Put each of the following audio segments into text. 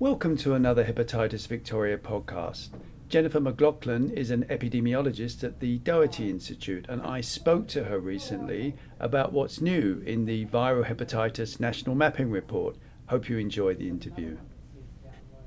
Welcome to another Hepatitis Victoria podcast. Jennifer MacLachlan is an epidemiologist at the Doherty Institute, and I spoke to her recently about what's new in the Viral Hepatitis National Mapping Report. Hope you enjoy the interview.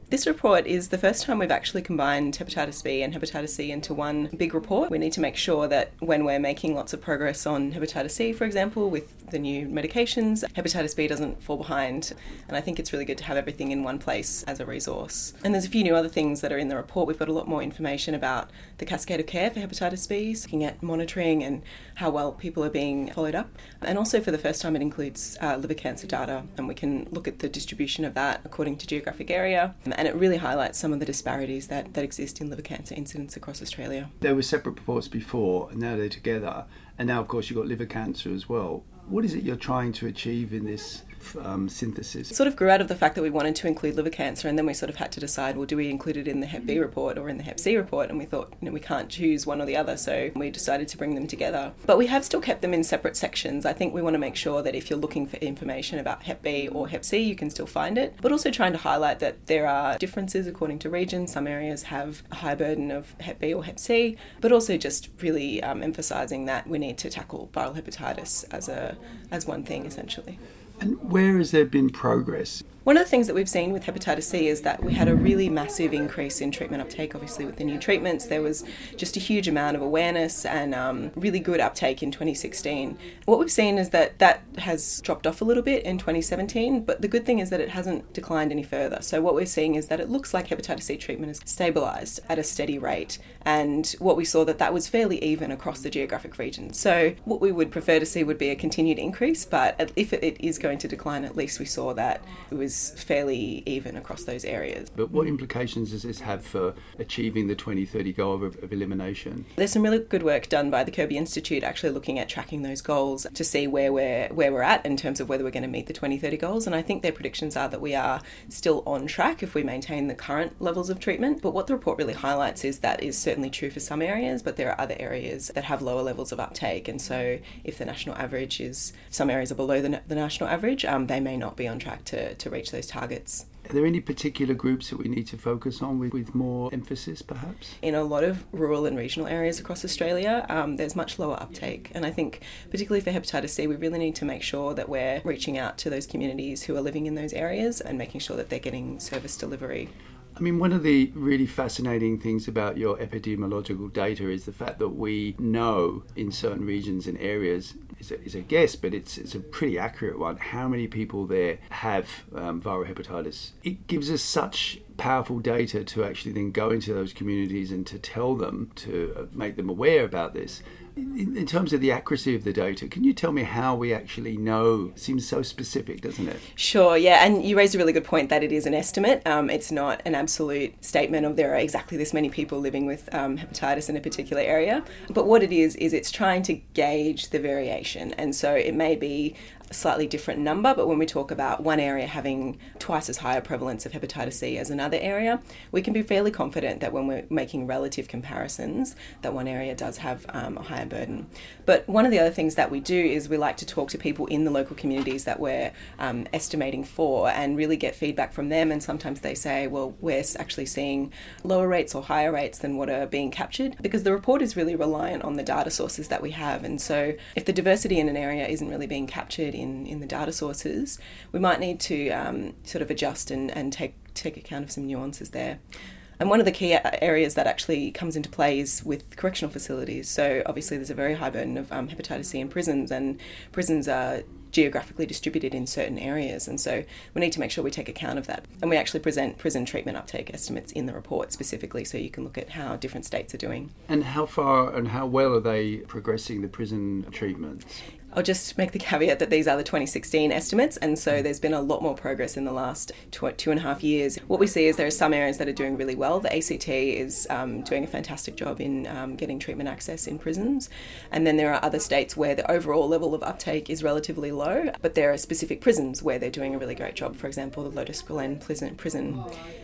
This report is the first time we've actually combined hepatitis B and hepatitis C into one big report. We need to make sure that when we're making lots of progress on hepatitis C, for example, with the new medications, hepatitis B doesn't fall behind. And I think it's really good to have everything in one place as a resource. And there's a few new other things that are in the report. We've got a lot more information about the cascade of care for hepatitis B, looking at monitoring and how well people are being followed up. And also, for the first time, it includes uh, liver cancer data, and we can look at the distribution of that according to geographic area and it really highlights some of the disparities that, that exist in liver cancer incidence across Australia. There were separate reports before, and now they're together. And now, of course, you've got liver cancer as well. What is it you're trying to achieve in this um, synthesis? It sort of grew out of the fact that we wanted to include liver cancer, and then we sort of had to decide, well, do we include it in the Hep B report or in the Hep C report? And we thought, you know, we can't choose one or the other, so we decided to bring them together. But we have still kept them in separate sections. I think we want to make sure that if you're looking for information about Hep B or Hep C, you can still find it, but also trying to highlight that there are differences according to region. Some areas have a high burden of Hep B or Hep C, but also just really um, emphasising that we need to tackle viral hepatitis as a as one thing essentially. And where has there been progress? One of the things that we've seen with hepatitis C is that we had a really massive increase in treatment uptake. Obviously, with the new treatments, there was just a huge amount of awareness and um, really good uptake in 2016. What we've seen is that that has dropped off a little bit in 2017, but the good thing is that it hasn't declined any further. So, what we're seeing is that it looks like hepatitis C treatment is stabilised at a steady rate, and what we saw that that was fairly even across the geographic region. So, what we would prefer to see would be a continued increase, but if it is going to decline, at least we saw that it was fairly even across those areas. But what implications does this have for achieving the 2030 goal of, of elimination? There's some really good work done by the Kirby Institute actually looking at tracking those goals to see where we're where we're at in terms of whether we're going to meet the 2030 goals and I think their predictions are that we are still on track if we maintain the current levels of treatment. But what the report really highlights is that is certainly true for some areas, but there are other areas that have lower levels of uptake. And so if the national average is some areas are below the, the national average, um, they may not be on track to, to reach those targets. Are there any particular groups that we need to focus on with, with more emphasis, perhaps? In a lot of rural and regional areas across Australia, um, there's much lower uptake. And I think, particularly for hepatitis C, we really need to make sure that we're reaching out to those communities who are living in those areas and making sure that they're getting service delivery. I mean, one of the really fascinating things about your epidemiological data is the fact that we know in certain regions and areas, is a, a guess, but it's, it's a pretty accurate one, how many people there have um, viral hepatitis. It gives us such powerful data to actually then go into those communities and to tell them, to uh, make them aware about this. In, in, terms of the accuracy of the data, can you tell me how we actually know? It seems so specific, doesn't it? Sure, yeah. And you raised a really good point that it is an estimate. Um, it's not an absolute statement of there are exactly this many people living with um, hepatitis in a particular area. But what it is, is it's trying to gauge the variation. And so it may be slightly different number, but when we talk about one area having twice as high a prevalence of hepatitis C as another area, we can be fairly confident that when we're making relative comparisons, that one area does have um, a higher burden. But one of the other things that we do is we like to talk to people in the local communities that we're um, estimating for and really get feedback from them. And sometimes they say, well, we're actually seeing lower rates or higher rates than what are being captured because the report is really reliant on the data sources that we have. And so if the diversity in an area isn't really being captured in, in the data sources, we might need to um, sort of adjust and, and take, take account of some nuances there. And one of the key areas that actually comes into play is with correctional facilities. So obviously, there's a very high burden of um, hepatitis C in prisons, and prisons are geographically distributed in certain areas. And so we need to make sure we take account of that. And we actually present prison treatment uptake estimates in the report specifically, so you can look at how different states are doing. And how far and how well are they progressing the prison treatments? I'll just make the caveat that these are the 2016 estimates, and so there's been a lot more progress in the last two, two and a half years. What we see is there are some areas that are doing really well. The ACT is um, doing a fantastic job in um, getting treatment access in prisons, and then there are other states where the overall level of uptake is relatively low, but there are specific prisons where they're doing a really great job. For example, the Lotus Glen prison, prison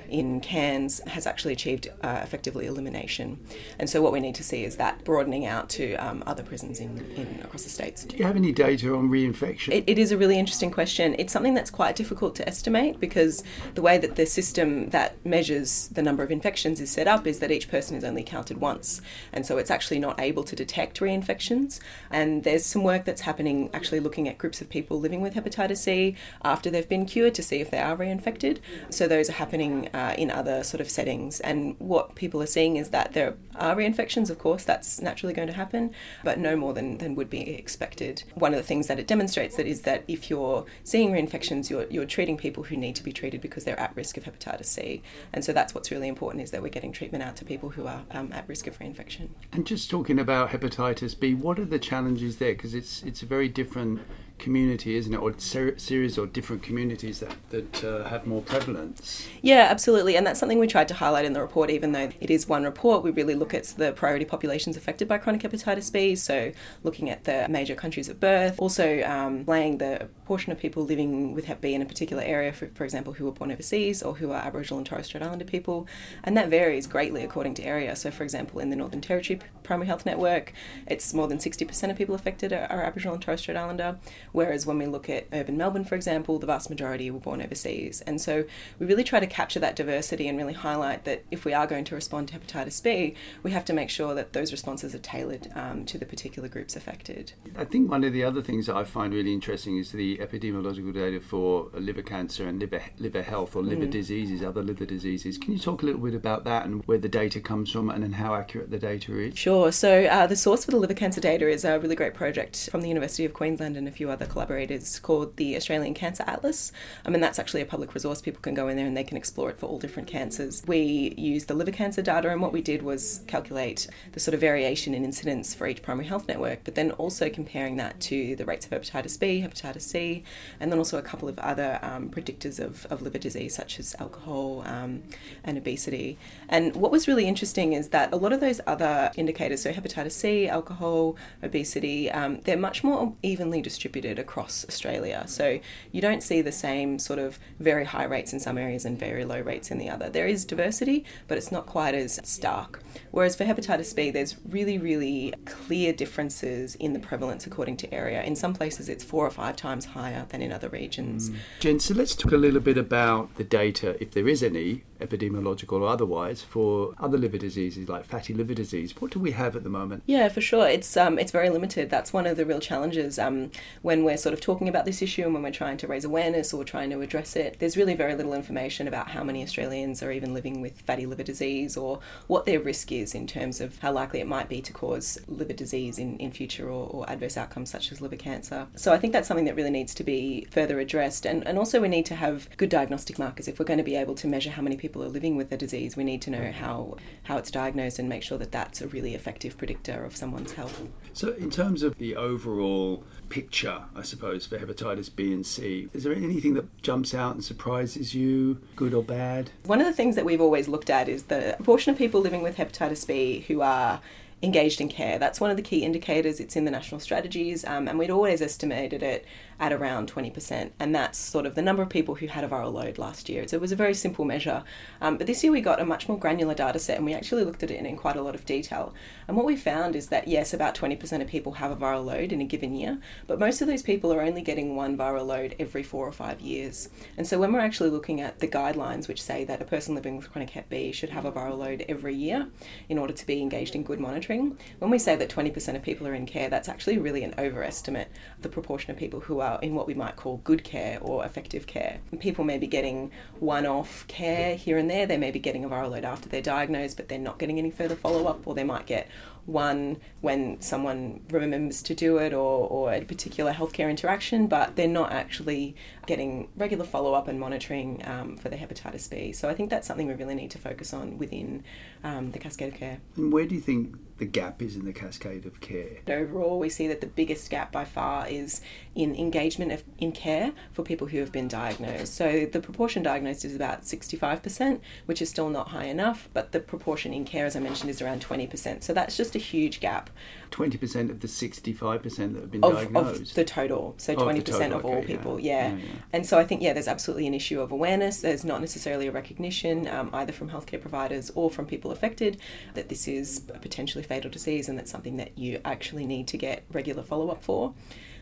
in Cairns has actually achieved uh, effectively elimination, and so what we need to see is that broadening out to um, other prisons in, in across the states. Do you have any data on reinfection? It, it is a really interesting question. It's something that's quite difficult to estimate because the way that the system that measures the number of infections is set up is that each person is only counted once. And so it's actually not able to detect reinfections. And there's some work that's happening actually looking at groups of people living with hepatitis C after they've been cured to see if they are reinfected. So those are happening uh, in other sort of settings. And what people are seeing is that there are reinfections, of course, that's naturally going to happen, but no more than, than would be expected. One of the things that it demonstrates that is that if you're seeing reinfections, you're, you're treating people who need to be treated because they're at risk of hepatitis C. And so that's what's really important is that we're getting treatment out to people who are um, at risk of reinfection. And just talking about hepatitis B, what are the challenges there? Because it's it's a very different community, isn't it, or ser- series or different communities that that uh, have more prevalence. Yeah, absolutely, and that's something we tried to highlight in the report. Even though it is one report, we really look at the priority populations affected by chronic hepatitis B. So, looking at the major countries of birth, also um, laying the portion of people living with Hep B in a particular area, for, for example, who were born overseas or who are Aboriginal and Torres Strait Islander people, and that varies greatly according to area. So, for example, in the Northern Territory Primary Health Network, it's more than 60% of people affected are, are Aboriginal and Torres Strait Islander. Whereas when we look at urban Melbourne, for example, the vast majority were born overseas. And so we really try to capture that diversity and really highlight that if we are going to respond to hepatitis B, we have to make sure that those responses are tailored um, to the particular groups affected. I think one of the other things that I find really interesting is the epidemiological data for liver cancer and liver, liver health or liver mm. diseases, other liver diseases. Can you talk a little bit about that and where the data comes from and then how accurate the data is? Sure. So uh, the source for the liver cancer data is a really great project from the University of Queensland and a few other collaborators called the Australian Cancer Atlas. I mean, that's actually a public resource. People can go in there and they can explore it for all different cancers. We used the liver cancer data, and what we did was calculate the sort of variation in incidence for each primary health network, but then also comparing that to the rates of hepatitis B, hepatitis C, and then also a couple of other um, predictors of, of liver disease, such as alcohol um, and obesity. And what was really interesting is that a lot of those other indicators, so hepatitis C, alcohol, obesity, um, they're much more evenly distributed across Australia. So you don't see the same sort of very high rates in some areas and very low rates in the other. There is diversity, but it's not quite as stark. Whereas for hepatitis B, there's really, really clear differences in the prevalence according to area. In some places, it's four or five times higher than in other regions. Mm. Jen, so let's talk a little bit about the data, if there is any, epidemiological or otherwise, for other liver diseases like fatty liver disease. What do we have at the moment? Yeah, for sure. It's um, it's very limited. That's one of the real challenges um, when we're sort of talking about this issue and when we're trying to raise awareness or trying to address it. There's really very little information about how many Australians are even living with fatty liver disease or what their risk is in terms of how likely it might be to cause liver disease in, in future or, or adverse outcomes such as liver cancer. So I think that's something that really needs to be further addressed. And, and also we need to have good diagnostic markers. If we're going to be able to measure how many people are living with the disease, we need to know how, how it's diagnosed and make sure that that's a really effective predictor of someone's health. So in terms of the overall picture, I suppose, for hepatitis B and C. Is there anything that jumps out and surprises you, good or bad? One of the things that we've always looked at is the proportion of people living with hepatitis B who are engaged in care. That's one of the key indicators. It's in the national strategies, um, and we'd always estimated it at around 20%. And that's sort of the number of people who had a viral load last year. So it was a very simple measure. Um, but this year we got a much more granular data set and we actually looked at it in, in quite a lot of detail. And what we found is that, yes, about 20% of people have a viral load in a given year, but most of those people are only getting one viral load every four or five years. And so when we're actually looking at the guidelines, which say that a person living with chronic Hep B should have a viral load every year in order to be engaged in good monitoring, when we say that 20% of people are in care, that's actually really an overestimate of the proportion of people who are in what we might call good care or effective care. And people may be getting one off care here and there, they may be getting a viral load after they're diagnosed, but they're not getting any further follow up, or they might get one when someone remembers to do it or, or a particular healthcare interaction, but they're not actually getting regular follow up and monitoring um, for the hepatitis B. So I think that's something we really need to focus on within um, the cascade of care. And where do you think the gap is in the cascade of care? Overall, we see that the biggest gap by far is in engagement of, in care for people who have been diagnosed. So the proportion diagnosed is about 65%, which is still not high enough, but the proportion in care, as I mentioned, is around 20%. So that's just a huge gap. 20% of the 65% that have been of, diagnosed? Of the total. So 20% total, of all okay, people, yeah. Yeah. yeah. And so I think, yeah, there's absolutely an issue of awareness. There's not necessarily a recognition, um, either from healthcare providers or from people affected, that this is potentially fatal disease and that's something that you actually need to get regular follow up for.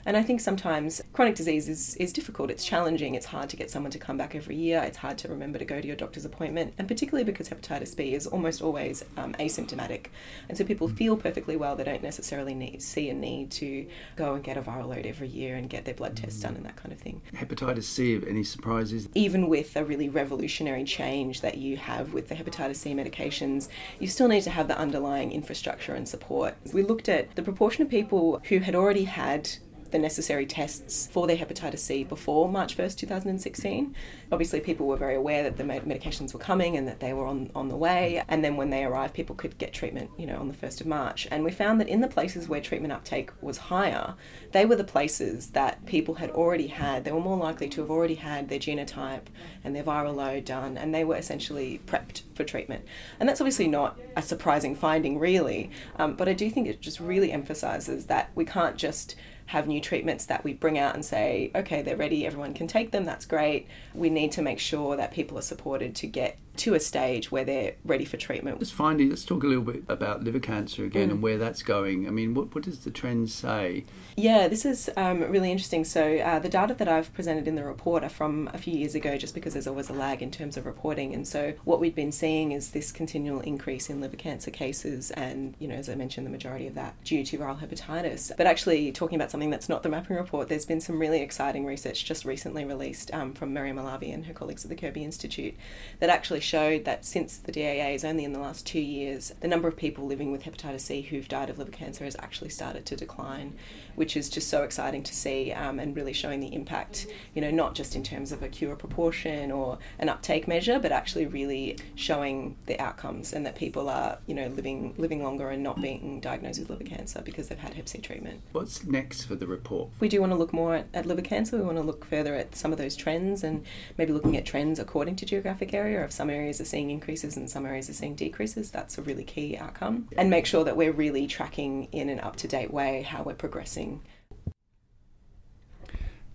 And I think sometimes chronic disease is, is difficult, it's challenging, it's hard to get someone to come back every year, it's hard to remember to go to your doctor's appointment, and particularly because hepatitis B is almost always um, asymptomatic. And so people feel perfectly well, they don't necessarily need, see a need to go and get a viral load every year and get their blood tests done and that kind of thing. Hepatitis C, any surprises? Even with a really revolutionary change that you have with the hepatitis C medications, you still need to have the underlying infrastructure and support. We looked at the proportion of people who had already had the necessary tests for their hepatitis C before March 1st, 2016. Obviously, people were very aware that the medications were coming and that they were on, on the way. And then when they arrived, people could get treatment, you know, on the 1st of March. And we found that in the places where treatment uptake was higher, they were the places that people had already had. They were more likely to have already had their genotype and their viral load done, and they were essentially prepped for treatment. And that's obviously not a surprising finding, really. Um, but I do think it just really emphasises that we can't just have new treatments that we bring out and say, okay, they're ready, everyone can take them, that's great. We need to make sure that people are supported to get to a stage where they're ready for treatment. Just finally, let's talk a little bit about liver cancer again mm. and where that's going. I mean, what, what does the trend say? Yeah, this is um, really interesting. So, uh, the data that I've presented in the report are from a few years ago, just because there's always a lag in terms of reporting. And so, what we've been seeing is this continual increase in liver cancer cases, and, you know, as I mentioned, the majority of that due to viral hepatitis. But actually, talking about something that's not the mapping report, there's been some really exciting research just recently released um, from Maryam Alavi and her colleagues at the Kirby Institute that actually showed that since the DAA is only in the last two years, the number of people living with hepatitis C who've died of liver cancer has actually started to decline, which is just so exciting to see um, and really showing the impact, you know, not just in terms of a cure proportion or an uptake measure, but actually really showing the outcomes and that people are, you know, living living longer and not being diagnosed with liver cancer because they've had hep C treatment. What's next for the report? We do want to look more at, at liver cancer. We want to look further at some of those trends and maybe looking at trends according to geographic area. If some areas are seeing increases and some areas are seeing decreases, that's a really key outcome. And make sure that we're really tracking in an up to date way how we're progressing.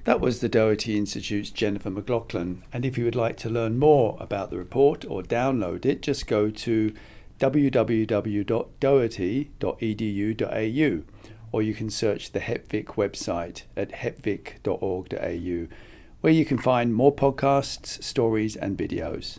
That was the Doherty Institute's Jennifer MacLachlan. And if you would like to learn more about the report or download it, just go to www.doherty.edu.au or you can search the HepVic website at hepvic.org.au where you can find more podcasts, stories, and videos.